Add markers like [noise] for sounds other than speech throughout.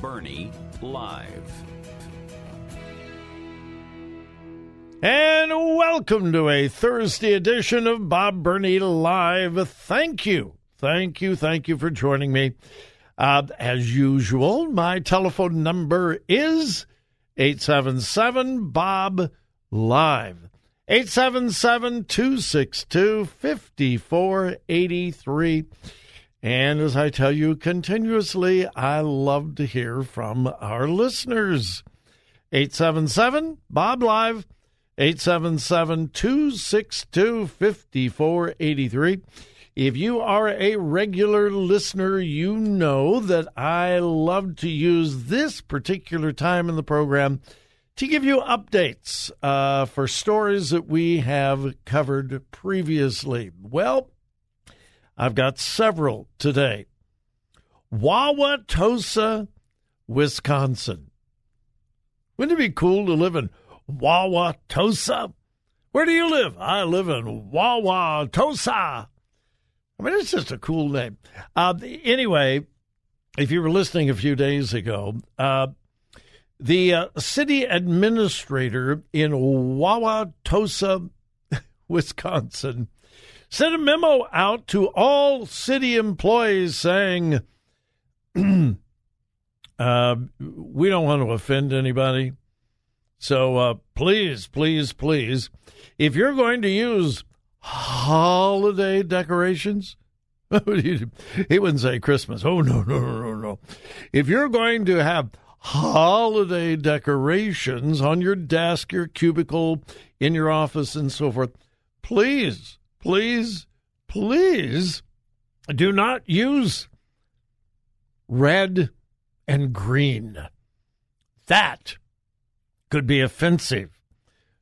Burney Live. And welcome to a Thursday edition of Bob Burney Live. Thank you. Thank you. Thank you for joining me. Uh, as usual, my telephone number is 877 Bob Live. 877 262 5483. And as I tell you continuously, I love to hear from our listeners. 877 Bob Live, 877 262 5483. If you are a regular listener, you know that I love to use this particular time in the program to give you updates uh, for stories that we have covered previously. Well, I've got several today. Wauwatosa, Wisconsin. Wouldn't it be cool to live in Wauwatosa? Where do you live? I live in Wauwatosa. I mean, it's just a cool name. Uh, anyway, if you were listening a few days ago, uh, the uh, city administrator in Wauwatosa, [laughs] Wisconsin, sent a memo out to all city employees saying, [clears throat] uh, We don't want to offend anybody. So uh, please, please, please, if you're going to use holiday decorations. [laughs] he wouldn't say Christmas. Oh, no, no, no, no, no. If you're going to have holiday decorations on your desk, your cubicle, in your office, and so forth, please, please, please do not use red and green. That could be offensive.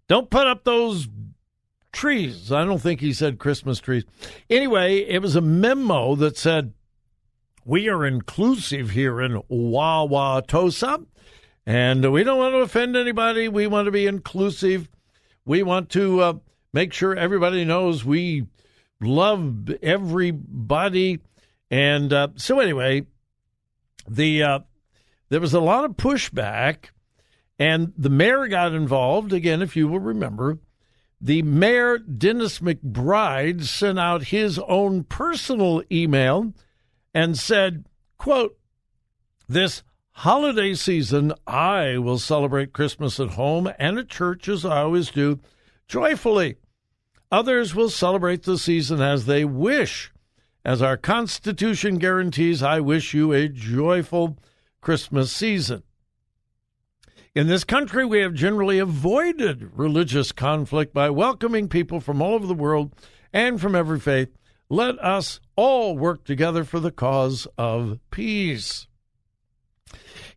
Don't put up those trees. I don't think he said Christmas trees. Anyway, it was a memo that said, We are inclusive here in Wauwatosa, and we don't want to offend anybody. We want to be inclusive. We want to uh, make sure everybody knows we love everybody. And uh, so, anyway, the uh, there was a lot of pushback, and the mayor got involved again. If you will remember, the mayor, Dennis McBride, sent out his own personal email and said, quote, this holiday season, I will celebrate Christmas at home and at church as I always do, joyfully. Others will celebrate the season as they wish. As our Constitution guarantees, I wish you a joyful Christmas season. In this country, we have generally avoided religious conflict by welcoming people from all over the world and from every faith. Let us all work together for the cause of peace.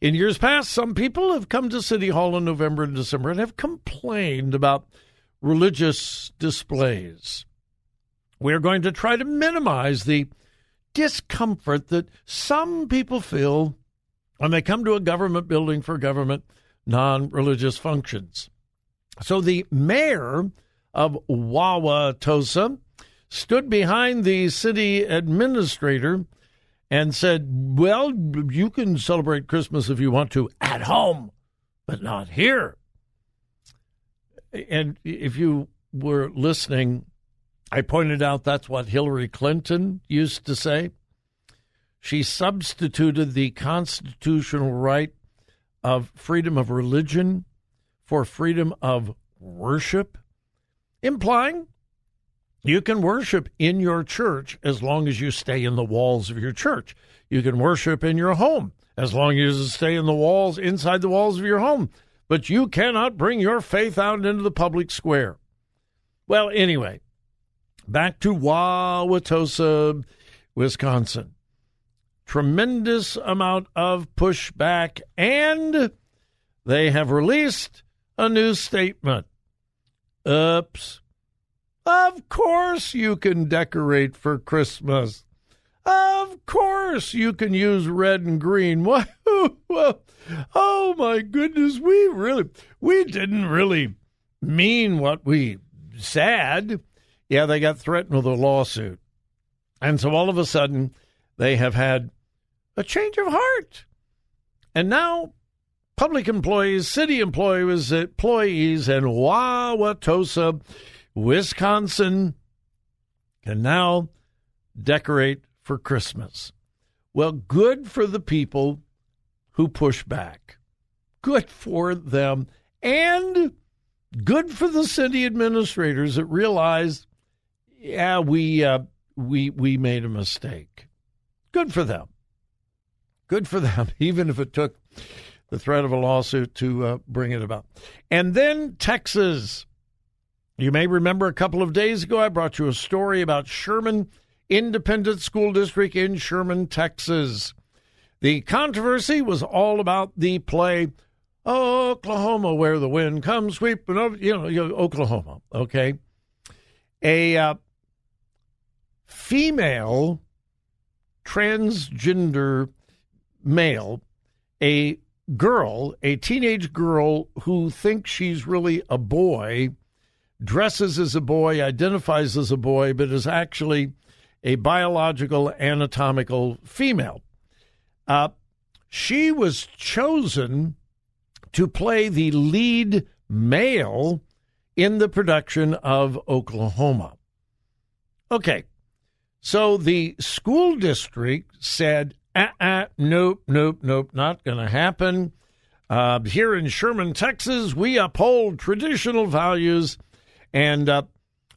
In years past, some people have come to City Hall in November and December and have complained about religious displays. We are going to try to minimize the discomfort that some people feel when they come to a government building for government non religious functions. So the mayor of Wauwatosa stood behind the city administrator and said, Well, you can celebrate Christmas if you want to at home, but not here. And if you were listening, I pointed out that's what Hillary Clinton used to say. She substituted the constitutional right of freedom of religion for freedom of worship, implying you can worship in your church as long as you stay in the walls of your church. You can worship in your home as long as you stay in the walls, inside the walls of your home. But you cannot bring your faith out into the public square. Well, anyway, back to Wauwatosa, Wisconsin. Tremendous amount of pushback, and they have released a new statement. Oops. Of course you can decorate for Christmas. Of course you can use red and green. [laughs] [laughs] oh my goodness, we really we didn't really mean what we said. Yeah, they got threatened with a lawsuit. And so all of a sudden they have had a change of heart. And now public employees, city employees, employees in Wauwatosa Wisconsin can now decorate for Christmas. Well, good for the people who push back. Good for them. And good for the city administrators that realized, yeah, we uh, we we made a mistake. Good for them. Good for them, [laughs] even if it took the threat of a lawsuit to uh, bring it about. And then Texas you may remember a couple of days ago, I brought you a story about Sherman Independent School District in Sherman, Texas. The controversy was all about the play Oklahoma, where the wind comes sweeping over, you know, Oklahoma, okay? A uh, female transgender male, a girl, a teenage girl who thinks she's really a boy dresses as a boy, identifies as a boy, but is actually a biological anatomical female. Uh, she was chosen to play the lead male in the production of Oklahoma. Okay, so the school district said, uh-uh, nope, nope, nope, not going to happen. Uh, here in Sherman, Texas, we uphold traditional values and uh,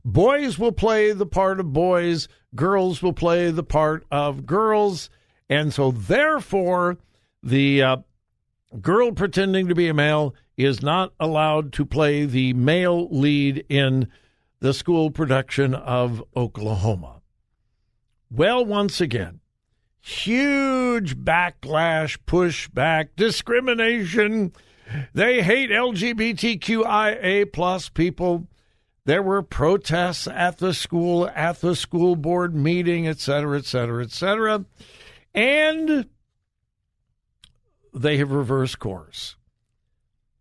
boys will play the part of boys, girls will play the part of girls. And so, therefore, the uh, girl pretending to be a male is not allowed to play the male lead in the school production of Oklahoma. Well, once again, huge backlash, pushback, discrimination. They hate LGBTQIA plus people. There were protests at the school, at the school board meeting, et cetera, et cetera, et cetera. And they have reversed course.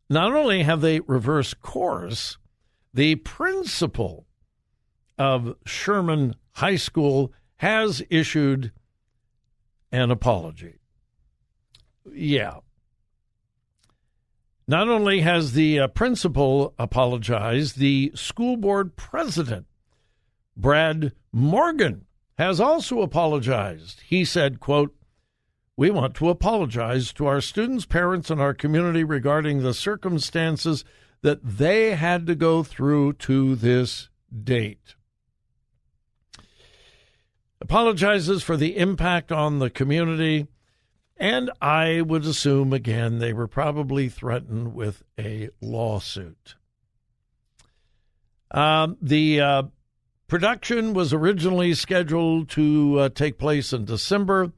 Not only have they reversed course, the principal of Sherman High School has issued an apology. Yeah, not only has the uh, principal apologized, the school board president, Brad Morgan, has also apologized. He said, quote, we want to apologize to our students, parents, and our community regarding the circumstances that they had to go through to this date. Apologizes for the impact on the community and I would assume, again, they were probably threatened with a lawsuit. Um, the uh, production was originally scheduled to uh, take place in December.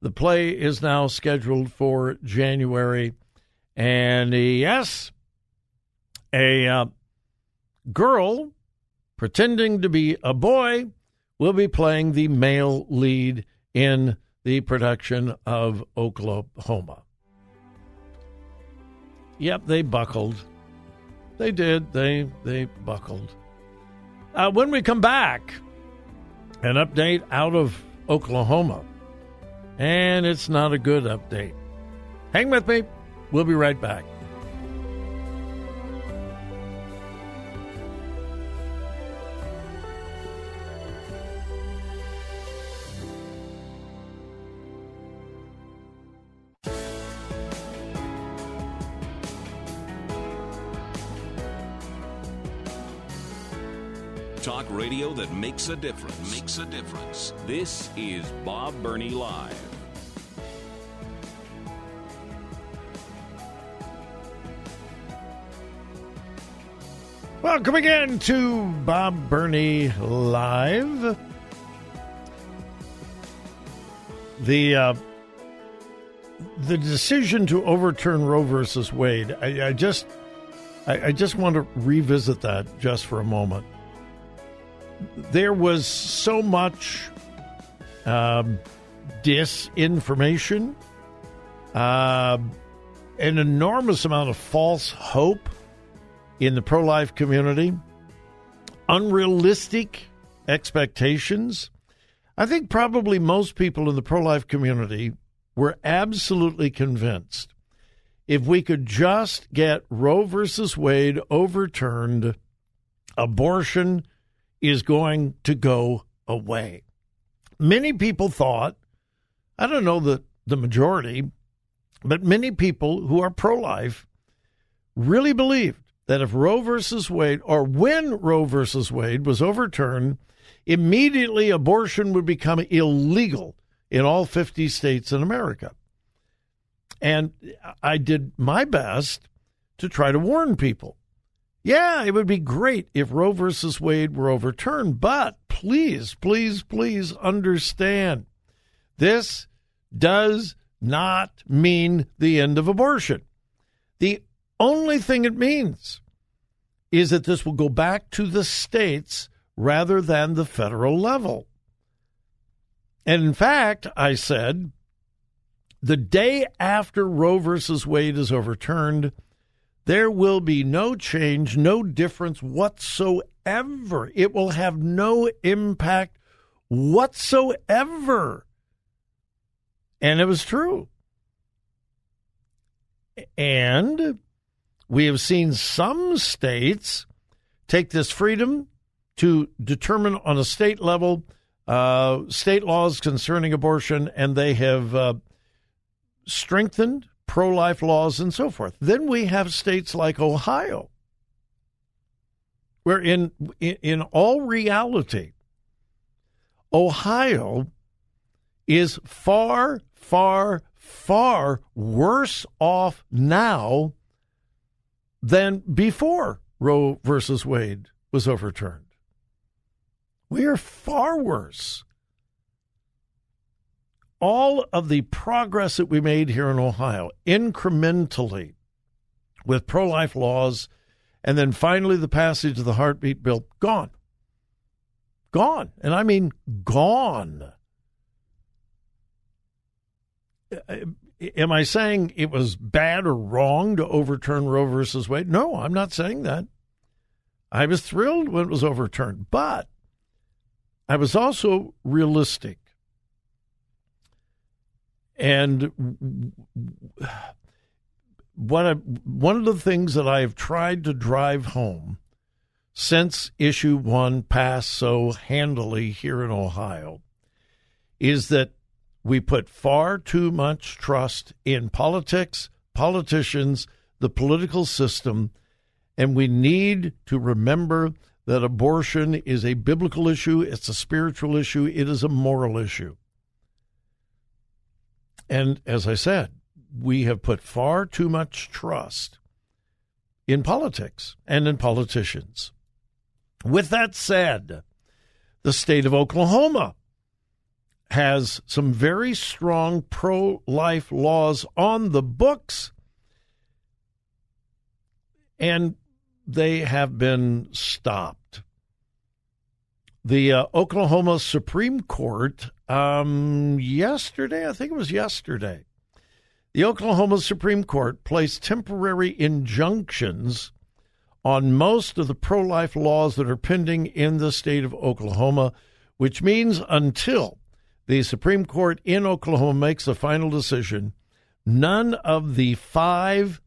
The play is now scheduled for January. And yes, a uh, girl pretending to be a boy will be playing the male lead in the production of Oklahoma. Yep, they buckled. They did. They they buckled. Uh, when we come back, an update out of Oklahoma and it's not a good update. Hang with me. We'll be right back. Talk radio that makes a difference. Makes a difference. This is Bob Burney Live. Welcome again to Bob Burney Live. The uh, the decision to overturn Roe versus Wade, I, I just I, I just want to revisit that just for a moment. There was so much um, disinformation, uh, an enormous amount of false hope in the pro life community, unrealistic expectations. I think probably most people in the pro life community were absolutely convinced if we could just get Roe versus Wade overturned, abortion is going to go away. Many people thought, I don't know the, the majority, but many people who are pro life really believed that if Roe versus Wade, or when Roe versus Wade was overturned, immediately abortion would become illegal in all 50 states in America. And I did my best to try to warn people. Yeah, it would be great if Roe versus Wade were overturned, but please, please, please understand this does not mean the end of abortion. The only thing it means is that this will go back to the states rather than the federal level. And in fact, I said the day after Roe versus Wade is overturned, there will be no change, no difference whatsoever. It will have no impact whatsoever. And it was true. And we have seen some states take this freedom to determine on a state level uh, state laws concerning abortion, and they have uh, strengthened pro life laws and so forth. Then we have states like Ohio, where in, in, in all reality, Ohio is far, far, far worse off now than before Roe versus Wade was overturned. We are far worse. All of the progress that we made here in Ohio, incrementally, with pro life laws, and then finally the passage of the heartbeat bill, gone. Gone. And I mean gone. Am I saying it was bad or wrong to overturn Roe versus Wade? No, I'm not saying that. I was thrilled when it was overturned, but I was also realistic. And one of, one of the things that I have tried to drive home since issue one passed so handily here in Ohio is that we put far too much trust in politics, politicians, the political system, and we need to remember that abortion is a biblical issue, it's a spiritual issue, it is a moral issue. And as I said, we have put far too much trust in politics and in politicians. With that said, the state of Oklahoma has some very strong pro life laws on the books, and they have been stopped. The uh, Oklahoma Supreme Court, um, yesterday, I think it was yesterday, the Oklahoma Supreme Court placed temporary injunctions on most of the pro life laws that are pending in the state of Oklahoma, which means until the Supreme Court in Oklahoma makes a final decision, none of the five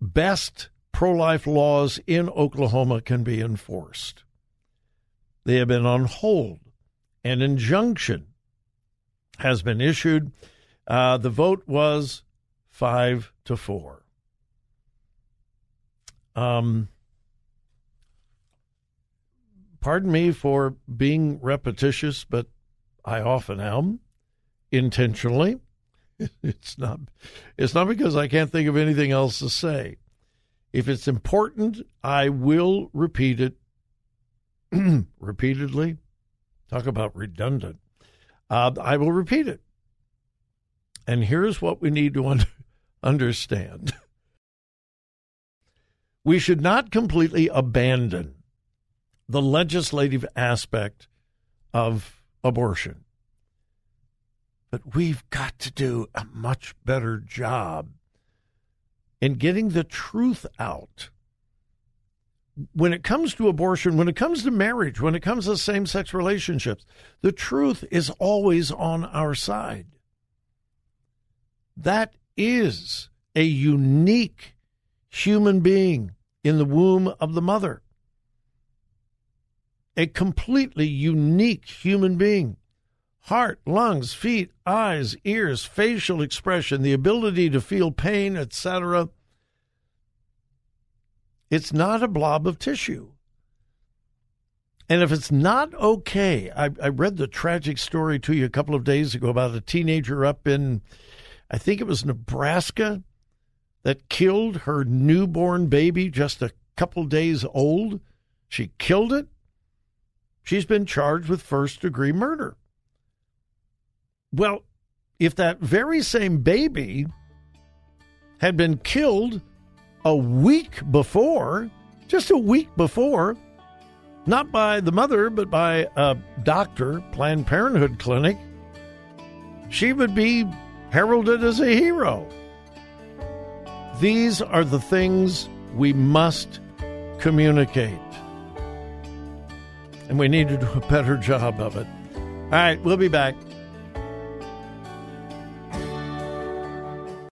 best pro life laws in Oklahoma can be enforced. They have been on hold. An injunction has been issued. Uh, the vote was five to four. Um, pardon me for being repetitious, but I often am intentionally. [laughs] It's not it's not because I can't think of anything else to say. If it's important, I will repeat it [clears throat] repeatedly. Talk about redundant. Uh, I will repeat it. And here's what we need to un- [laughs] understand we should not completely abandon the legislative aspect of abortion. But we've got to do a much better job in getting the truth out. When it comes to abortion, when it comes to marriage, when it comes to same sex relationships, the truth is always on our side. That is a unique human being in the womb of the mother. A completely unique human being heart, lungs, feet, eyes, ears, facial expression, the ability to feel pain, etc. It's not a blob of tissue. And if it's not okay, I, I, read the tragic story to you a couple of days ago about a teenager up in, I think it was Nebraska, that killed her newborn baby just a couple days old. She killed it. She's been charged with first degree murder. Well, if that very same baby had been killed a week before, just a week before, not by the mother, but by a doctor, Planned Parenthood clinic, she would be heralded as a hero. These are the things we must communicate. And we need to do a better job of it. All right, we'll be back.